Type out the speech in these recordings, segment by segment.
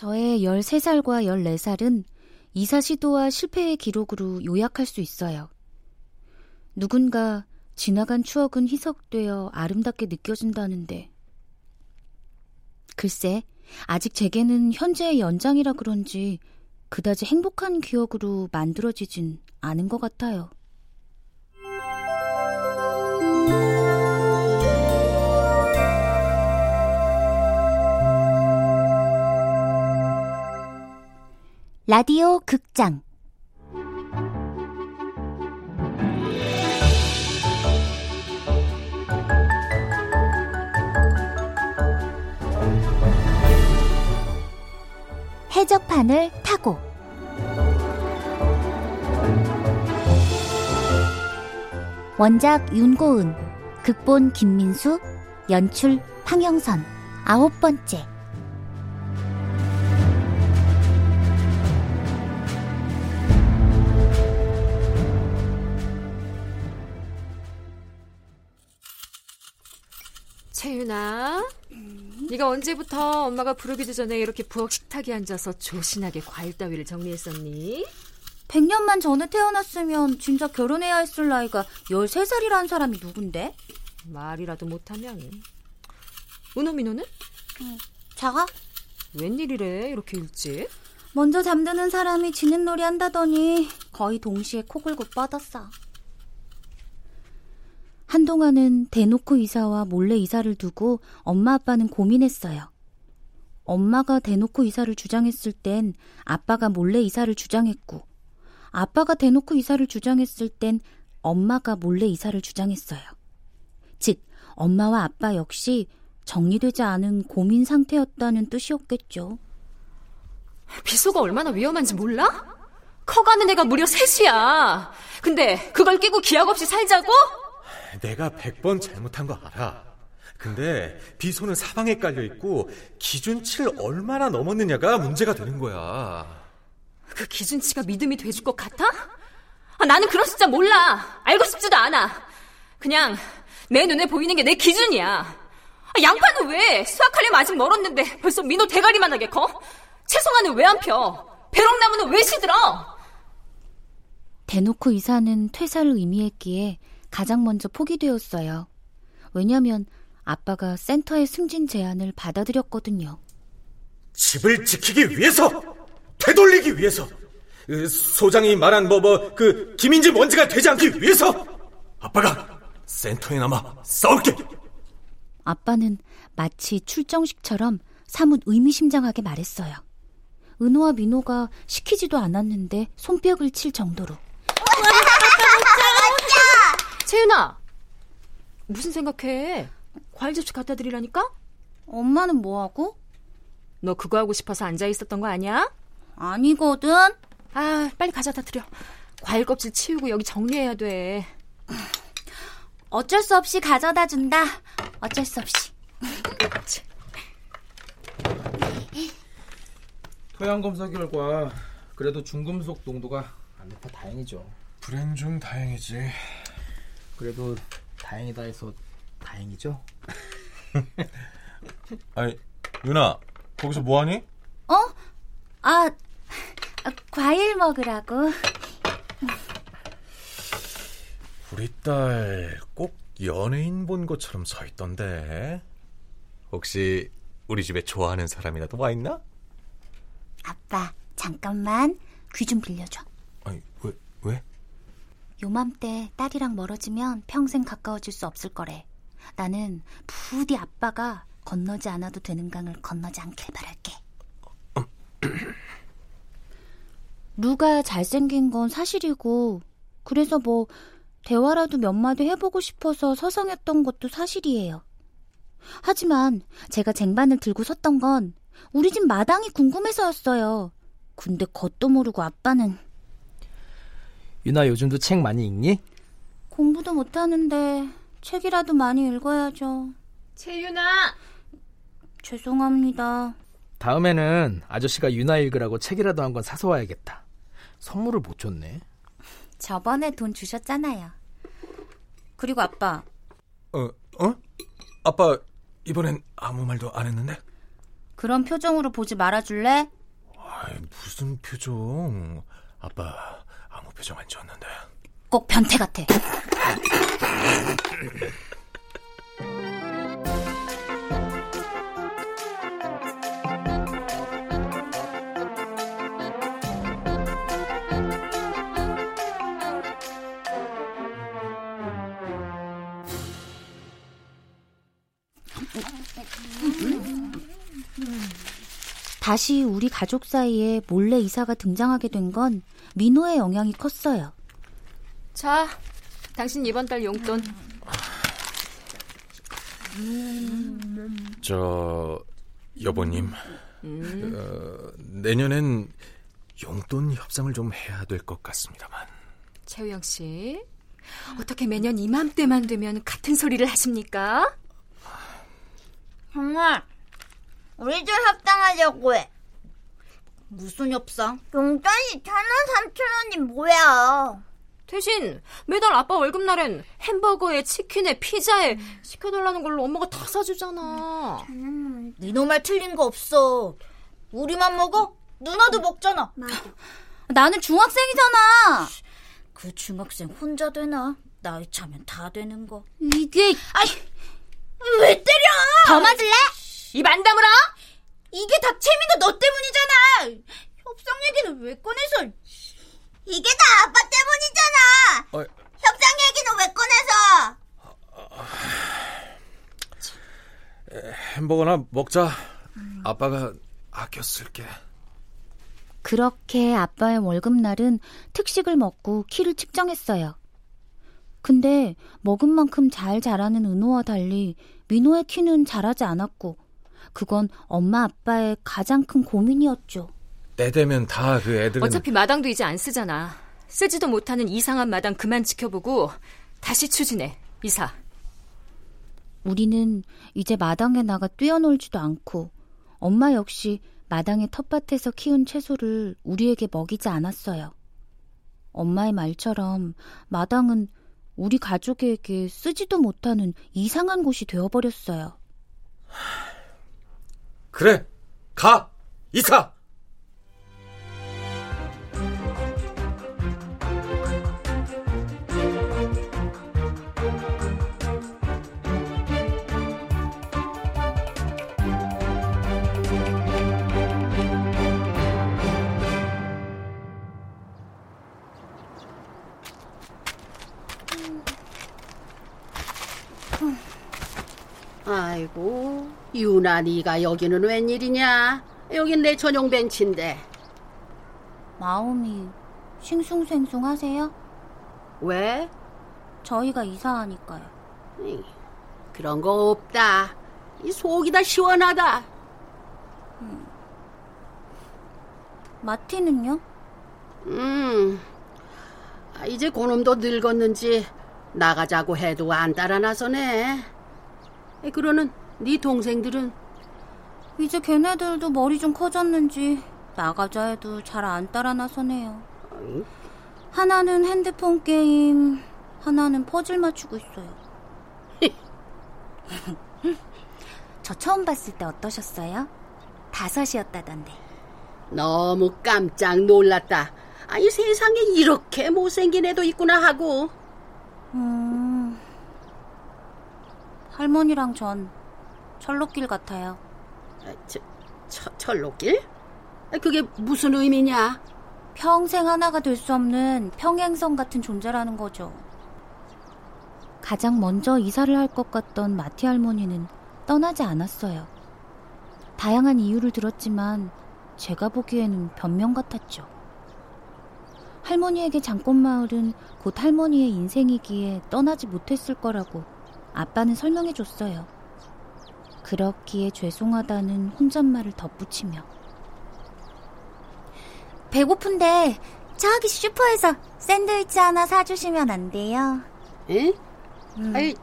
저의 13살과 14살은 이사 시도와 실패의 기록으로 요약할 수 있어요. 누군가 지나간 추억은 희석되어 아름답게 느껴진다는데. 글쎄, 아직 제게는 현재의 연장이라 그런지 그다지 행복한 기억으로 만들어지진 않은 것 같아요. 라디오 극장. 해적판을 타고. 원작 윤고은 극본 김민수 연출 황영선. 아홉 번째 음? 네가 언제부터 엄마가 부르기도 전에 이렇게 부엌 식탁에 앉아서 조신하게 과일 따위를 정리했었니? 100년만 전에 태어났으면 진짜 결혼해야 했을 나이가 13살이라는 사람이 누군데? 말이라도 못하면. 은호 민호는? 응, 자가? 웬일이래, 이렇게 일찍? 먼저 잠드는 사람이 지는 놀이 한다더니 거의 동시에 코 골고 뻗었어. 한동안은 대놓고 이사와 몰래 이사를 두고 엄마 아빠는 고민했어요. 엄마가 대놓고 이사를 주장했을 땐 아빠가 몰래 이사를 주장했고, 아빠가 대놓고 이사를 주장했을 땐 엄마가 몰래 이사를 주장했어요. 즉, 엄마와 아빠 역시 정리되지 않은 고민 상태였다는 뜻이었겠죠. 비소가 얼마나 위험한지 몰라? 커가는 애가 무려 셋이야. 근데 그걸 끼고 기약 없이 살자고? 내가 100번 잘못한 거 알아. 근데 비소는 사방에 깔려 있고 기준치를 얼마나 넘었느냐가 문제가 되는 거야. 그 기준치가 믿음이 돼줄 것 같아? 아, 나는 그런 숫자 몰라. 알고 싶지도 않아. 그냥 내 눈에 보이는 게 내 기준이야. 아, 양파는 왜? 수확하려면 아직 멀었는데 벌써 민호 대가리만하게 커? 채송화는 왜 안 펴? 배롱나무는 왜 시들어? 대놓고 이사는 퇴사를 의미했기에 가장 먼저 포기되었어요. 왜냐면 아빠가 센터의 승진 제안을 받아들였거든요. 집을 지키기 위해서! 되돌리기 위해서! 그 소장이 말한 뭐, 뭐, 그, 김인지 먼지가 되지 않기 위해서! 아빠가 센터에 남아 싸울게! 아빠는 마치 출정식처럼 사뭇 의미심장하게 말했어요. 은호와 민호가 시키지도 않았는데 손뼉을 칠 정도로. 채윤아, 무슨 생각해? 과일 접시 갖다 드리라니까? 엄마는 뭐하고? 너 그거 하고 싶어서 앉아 있었던 거 아니야? 아니거든. 아, 빨리 가져다 드려. 과일 껍질 치우고 여기 정리해야 돼. 어쩔 수 없이 가져다 준다. 어쩔 수 없이. 토양 검사 결과 그래도 중금속 농도가 안 높아 다행이죠. 불행 중 다행이지. 그래도 다행이다 해서 다행이죠? 아니, 유나, 거기서 뭐하니? 어? 아, 과일 먹으라고. 우리 딸 꼭 연예인 본 것처럼 서 있던데. 혹시 우리 집에 좋아하는 사람이라도 와 있나? 아빠, 잠깐만 귀 좀 빌려줘. 아니, 왜, 왜? 요맘때 딸이랑 멀어지면 평생 가까워질 수 없을 거래. 나는 부디 아빠가 건너지 않아도 되는 강을 건너지 않길 바랄게. 루가 잘생긴 건 사실이고, 그래서 뭐, 대화라도 몇 마디 해보고 싶어서 서성했던 것도 사실이에요. 하지만 제가 쟁반을 들고 섰던 건 우리 집 마당이 궁금해서였어요. 근데 겉도 모르고 아빠는 유나 요즘도 책 많이 읽니? 공부도 못하는데 책이라도 많이 읽어야죠. 채윤아! 죄송합니다. 다음에는 아저씨가 유나 읽으라고 책이라도 한 권 사서 와야겠다. 선물을 못 줬네. 저번에 돈 주셨잖아요. 그리고 아빠. 어, 어? 아빠, 이번엔 아무 말도 안 했는데? 그런 표정으로 보지 말아줄래? 아이, 무슨 표정? 아빠 표정 안 지었는데. 꼭 변태 같아. 다시 우리 가족 사이에 몰래 이사가 등장하게 된 건 민호의 영향이 컸어요. 자, 당신 이번 달 용돈. 저 여보님 음. 어, 내년엔 용돈 협상을 좀 해야 될 것 같습니다만. 최우영 씨, 어떻게 매년 이맘때만 되면 같은 소리를 하십니까? 정말 우리도 협상하려고 해. 무슨 협상? 용돈이 천 원, 삼천 원이 뭐야? 대신 매달 아빠 월급날엔 햄버거에 치킨에 피자에 시켜달라는 걸로 엄마가 다 사주잖아. 니노 말 틀린 거 없어. 우리만 먹어? 누나도 먹잖아. 나는 중학생이잖아. 그 중학생 혼자 되나? 나이 차면 다 되는 거. 이게 아이, 왜 때려? 더 맞을래? 입안 다물어? 이게 다 채민도 너 때문이잖아. 협상 얘기는 왜 꺼내서? 이게 다 아빠 때문이잖아. 어, 협상 얘기는 왜 꺼내서? 햄버거나 먹자. 아빠가 아껴 쓸게. 그렇게 아빠의 월급날은 특식을 먹고 키를 측정했어요. 근데 먹은 만큼 잘 자라는 은호와 달리 민호의 키는 자라지 않았고 그건 엄마 아빠의 가장 큰 고민이었죠. 때 되면 다 그 애들은 어차피 마당도 이제 안 쓰잖아. 쓰지도 못하는 이상한 마당 그만 지켜보고 다시 추진해. 이사. 우리는 이제 마당에 나가 뛰어놀지도 않고 엄마 역시 마당의 텃밭에서 키운 채소를 우리에게 먹이지 않았어요. 엄마의 말처럼 마당은 우리 가족에게 쓰지도 못하는 이상한 곳이 되어버렸어요. 그래 가 이사. 아이고, 유나 네가 여기는 웬일이냐? 여긴 내 전용 벤치인데. 마음이 싱숭생숭하세요? 왜? 저희가 이사하니까요. 에이, 그런 거 없다. 이 속이 다 시원하다. 마티는요? 음, 아, 이제 고놈도 늙었는지 나가자고 해도 안 따라 나서네. 에, 그러는 네 동생들은 이제 걔네들도 머리 좀 커졌는지 나가자 해도 잘 안 따라 나서네요. 어이, 하나는 핸드폰 게임, 하나는 퍼즐 맞추고 있어요. 저 처음 봤을 때 어떠셨어요? 다섯이었다던데. 너무 깜짝 놀랐다. 아니 세상에 이렇게 못생긴 애도 있구나 하고. 음, 할머니랑 전 철로길 같아요. 아, 저, 처, 철로길? 아, 그게 무슨 의미냐? 평생 하나가 될 수 없는 평행선 같은 존재라는 거죠. 가장 먼저 이사를 할 것 같던 마티 할머니는 떠나지 않았어요. 다양한 이유를 들었지만 제가 보기에는 변명 같았죠. 할머니에게 장꽃마을은 곧 할머니의 인생이기에 떠나지 못했을 거라고 아빠는 설명해 줬어요. 그렇기에 죄송하다는 혼잣말을 덧붙이며 배고픈데 저기 슈퍼에서 샌드위치 하나 사주시면 안 돼요? 에? 아이,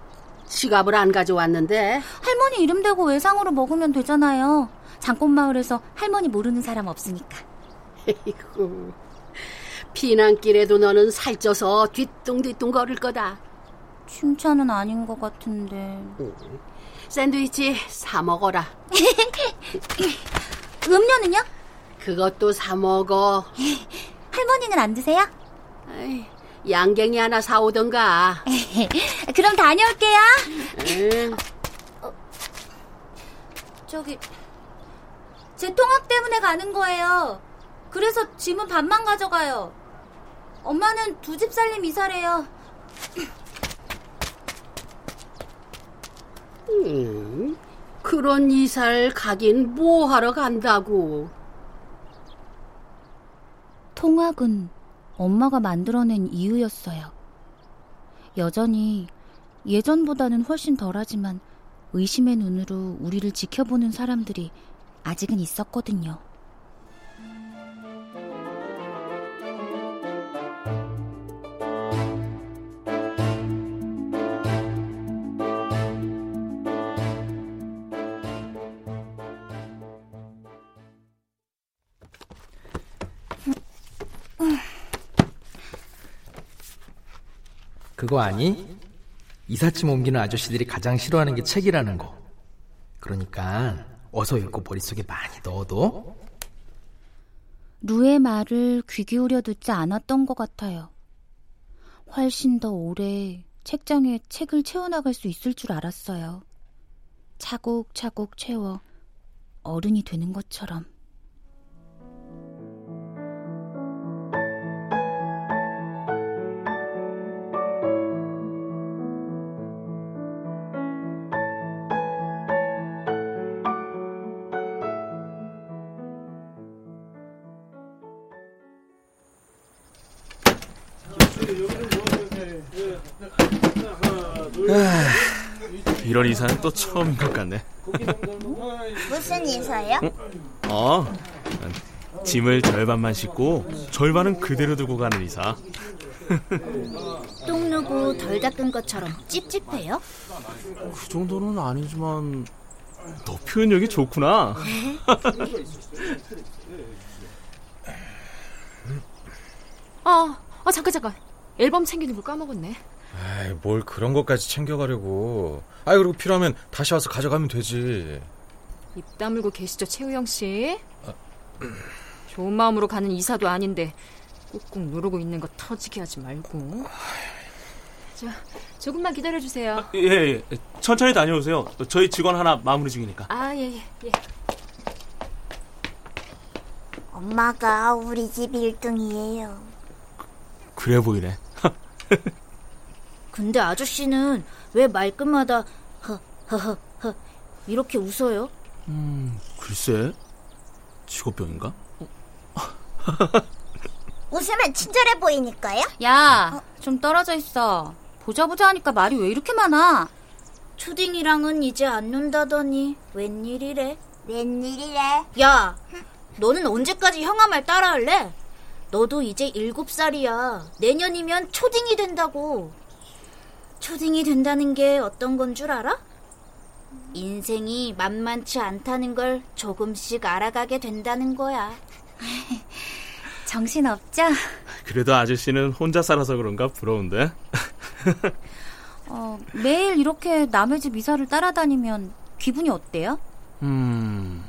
지갑을 안 가져왔는데. 할머니 이름 대고 외상으로 먹으면 되잖아요. 장꽃마을에서 할머니 모르는 사람 없으니까. 에이구, 피난길에도 너는 살쪄서 뒤뚱뒤뚱 걸을 거다. 칭찬은 아닌 것 같은데. 샌드위치 사 먹어라. 음료는요? 그것도 사 먹어. 할머니는 안 드세요? 에이, 양갱이 하나 사오던가. 그럼 다녀올게요. 응. 저기 제 통학 때문에 가는 거예요. 그래서 짐은 반만 가져가요. 엄마는 두 집 살림 이사래요. 음, 그런 이사를 가긴 뭐 하러 간다고. 통학은 엄마가 만들어낸 이유였어요. 여전히 예전보다는 훨씬 덜하지만 의심의 눈으로 우리를 지켜보는 사람들이 아직은 있었거든요. 그거 아니? 이삿짐 옮기는 아저씨들이 가장 싫어하는 게 책이라는 거. 그러니까 어서 읽고 머릿속에 많이 넣어둬. 루의 말을 귀 기울여 듣지 않았던 것 같아요. 훨씬 더 오래 책장에 책을 채워나갈 수 있을 줄 알았어요. 차곡차곡 채워 어른이 되는 것처럼. 이런 이사는 또 처음인 것 같네. 무슨 이사요? 어, 짐을 절반만 싣고 절반은 그대로 두고 가는 이사. 똥 누고 덜 닦은 것처럼 찝찝해요? 그 정도는 아니지만 너 표현력이 좋구나. 아, 아 잠깐 잠깐. 앨범 챙기는 걸 까먹었네. 아이, 뭘 그런 것까지 챙겨가려고. 아이, 그리고 필요하면 다시 와서 가져가면 되지. 입 다물고 계시죠, 최우영 씨? 좋은 마음으로 가는 이사도 아닌데 꾹꾹 누르고 있는 거 터지게 하지 말고. 자, 조금만 기다려 주세요. 예, 예, 천천히 다녀오세요. 저희 직원 하나 마무리 중이니까. 아, 예, 예, 예. 엄마가 우리 집 1등이에요. 그래 보이네. 근데 아저씨는 왜 말끝마다 허허허허 이렇게 웃어요? 음, 글쎄, 직업병인가? 웃으면 친절해 보이니까요? 야, 좀 떨어져 있어. 보자 보자 하니까 말이 왜 이렇게 많아? 초딩이랑은 이제 안 논다더니 웬일이래? 웬일이래? 야, 너는 언제까지 형아 말 따라할래? 너도 이제 일곱 살이야. 내년이면 초딩이 된다고. 초딩이 된다는 게 어떤 건 줄 알아? 인생이 만만치 않다는 걸 조금씩 알아가게 된다는 거야. 정신 없죠? 그래도 아저씨는 혼자 살아서 그런가 부러운데. 어, 매일 이렇게 남의 집 이사를 따라다니면 기분이 어때요? 음,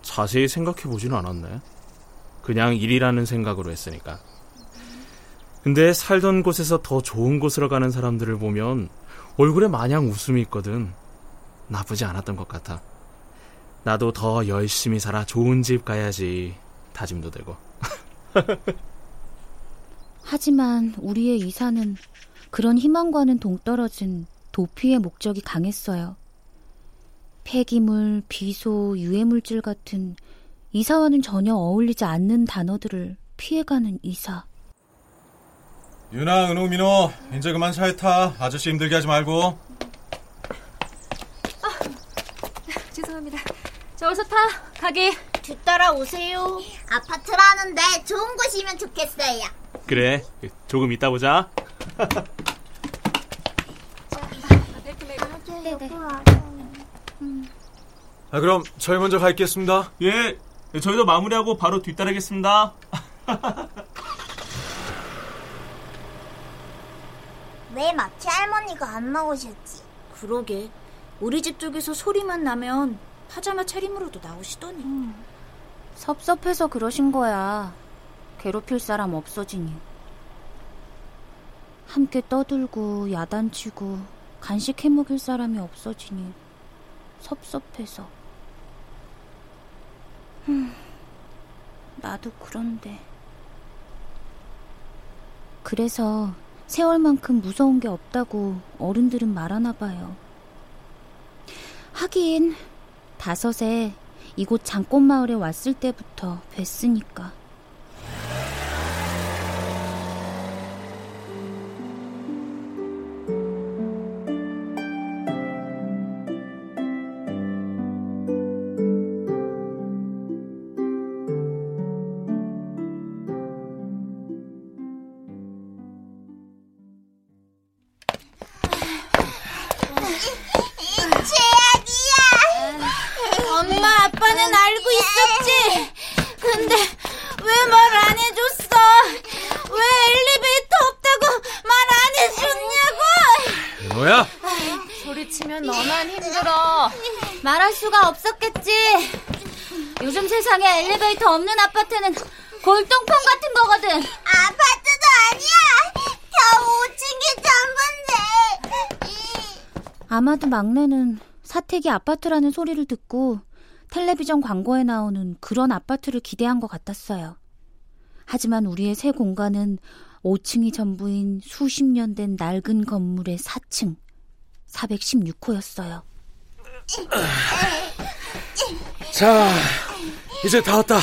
자세히 생각해 보지는 않았네. 그냥 일이라는 생각으로 했으니까. 근데 살던 곳에서 더 좋은 곳으로 가는 사람들을 보면 얼굴에 마냥 웃음이 있거든. 나쁘지 않았던 것 같아. 나도 더 열심히 살아 좋은 집 가야지 다짐도 되고. 하지만 우리의 이사는 그런 희망과는 동떨어진 도피의 목적이 강했어요. 폐기물, 비소, 유해물질 같은 이사와는 전혀 어울리지 않는 단어들을 피해가는 이사. 유나, 은호, 민호, 이제 그만 차에 타. 아저씨 힘들게 하지 말고. 죄송합니다. 자, 어서 타. 가게. 뒤따라 오세요. 아파트라는데 좋은 곳이면 좋겠어요. 그래, 조금 이따 보자. 아, 그럼 저희 먼저 가 있겠습니다. 예, 저희도 마무리하고 바로 뒤따르겠습니다. 왜 마치 할머니가 안 나오셨지? 그러게. 우리 집 쪽에서 소리만 나면 파자마 차림으로도 나오시더니. 음. 섭섭해서 그러신 거야. 괴롭힐 사람 없어지니. 함께 떠들고 야단치고 간식 해먹일 사람이 없어지니 섭섭해서. 음, 나도 그런데. 그래서 세월만큼 무서운 게 없다고 어른들은 말하나 봐요. 하긴 다섯에 이곳 장꽃마을에 왔을 때부터 뵀으니까. 세상에 엘리베이터 없는 아파트는 골동품 같은 거거든. 아파트도 아니야. 겨우 5층이 전부인데. 아마도 막내는 사택이 아파트라는 소리를 듣고 텔레비전 광고에 나오는 그런 아파트를 기대한 것 같았어요. 하지만 우리의 새 공간은 5층이 전부인 수십 년 된 낡은 건물의 4층, 416호였어요. 자, 이제 다 왔다.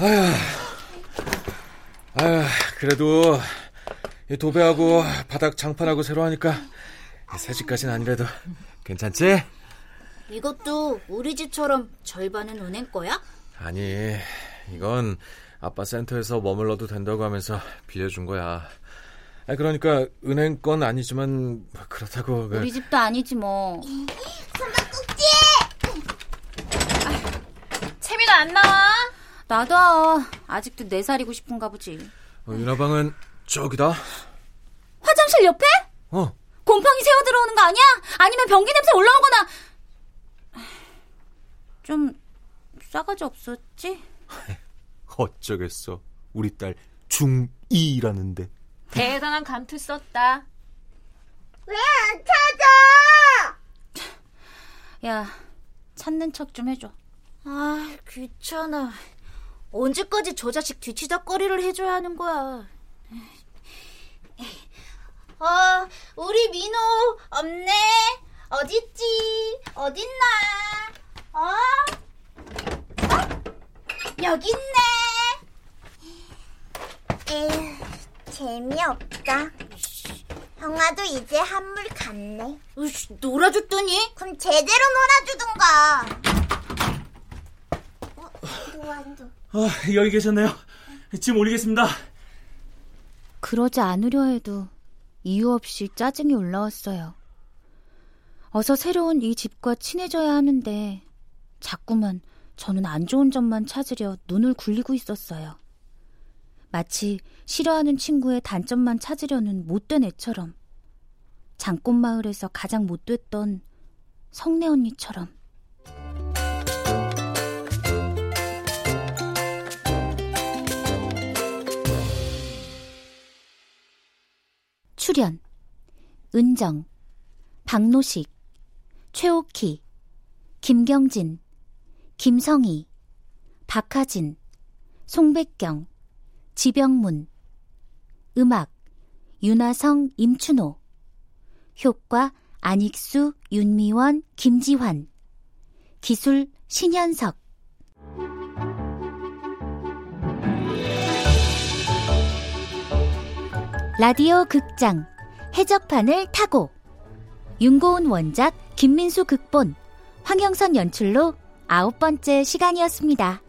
아휴, 아휴, 그래도 도배하고 바닥 장판하고 새로 하니까 새 집까지는 아니래도 괜찮지? 이것도 우리 집처럼 절반은 은행 거야? 아니, 이건 아빠 센터에서 머물러도 된다고 하면서 빌려준 거야. 그러니까 은행 건 아니지만 그렇다고 그... 우리 집도 아니지 뭐. 숨바꼭질! 채미도 안 나와? 나도 아직도 네 살이고 싶은가 보지. 어, 유나방은 저기다. 화장실 옆에? 어. 곰팡이 새어 들어오는 거 아니야? 아니면 변기 냄새 올라오거나. 좀 싸가지 없었지? 어쩌겠어. 우리 딸 중2라는데. 대단한 감투 썼다. 왜 안 찾아? 야, 찾는 척 좀 해줘. 아, 귀찮아. 언제까지 저 자식 뒤치다거리를 해줘야 하는 거야. 어, 우리 민호 없네. 어딨지? 어딨나? 어? 어? 여기 있네. 에휴, 재미없다. 형아도 이제 한물 갔네. 으씨, 놀아줬더니? 그럼 제대로 놀아주던가. 어, 노안도. 어, 여기 계셨네요. 지금 올리겠습니다. 그러지 않으려 해도 이유 없이 짜증이 올라왔어요. 어서 새로운 이 집과 친해져야 하는데 자꾸만 저는 안 좋은 점만 찾으려 눈을 굴리고 있었어요. 마치 싫어하는 친구의 단점만 찾으려는 못된 애처럼 장꽃마을에서 가장 못됐던 성내 언니처럼 출연 은정, 박노식, 최옥희, 김경진, 김성희, 박하진, 송백경, 지병문, 음악 윤하성, 임춘호, 효과 안익수, 윤미원, 김지환, 기술 신현석 라디오 극장 해적판을 타고 윤고은 원작 김민수 극본 황영선 연출로 아홉 번째 시간이었습니다.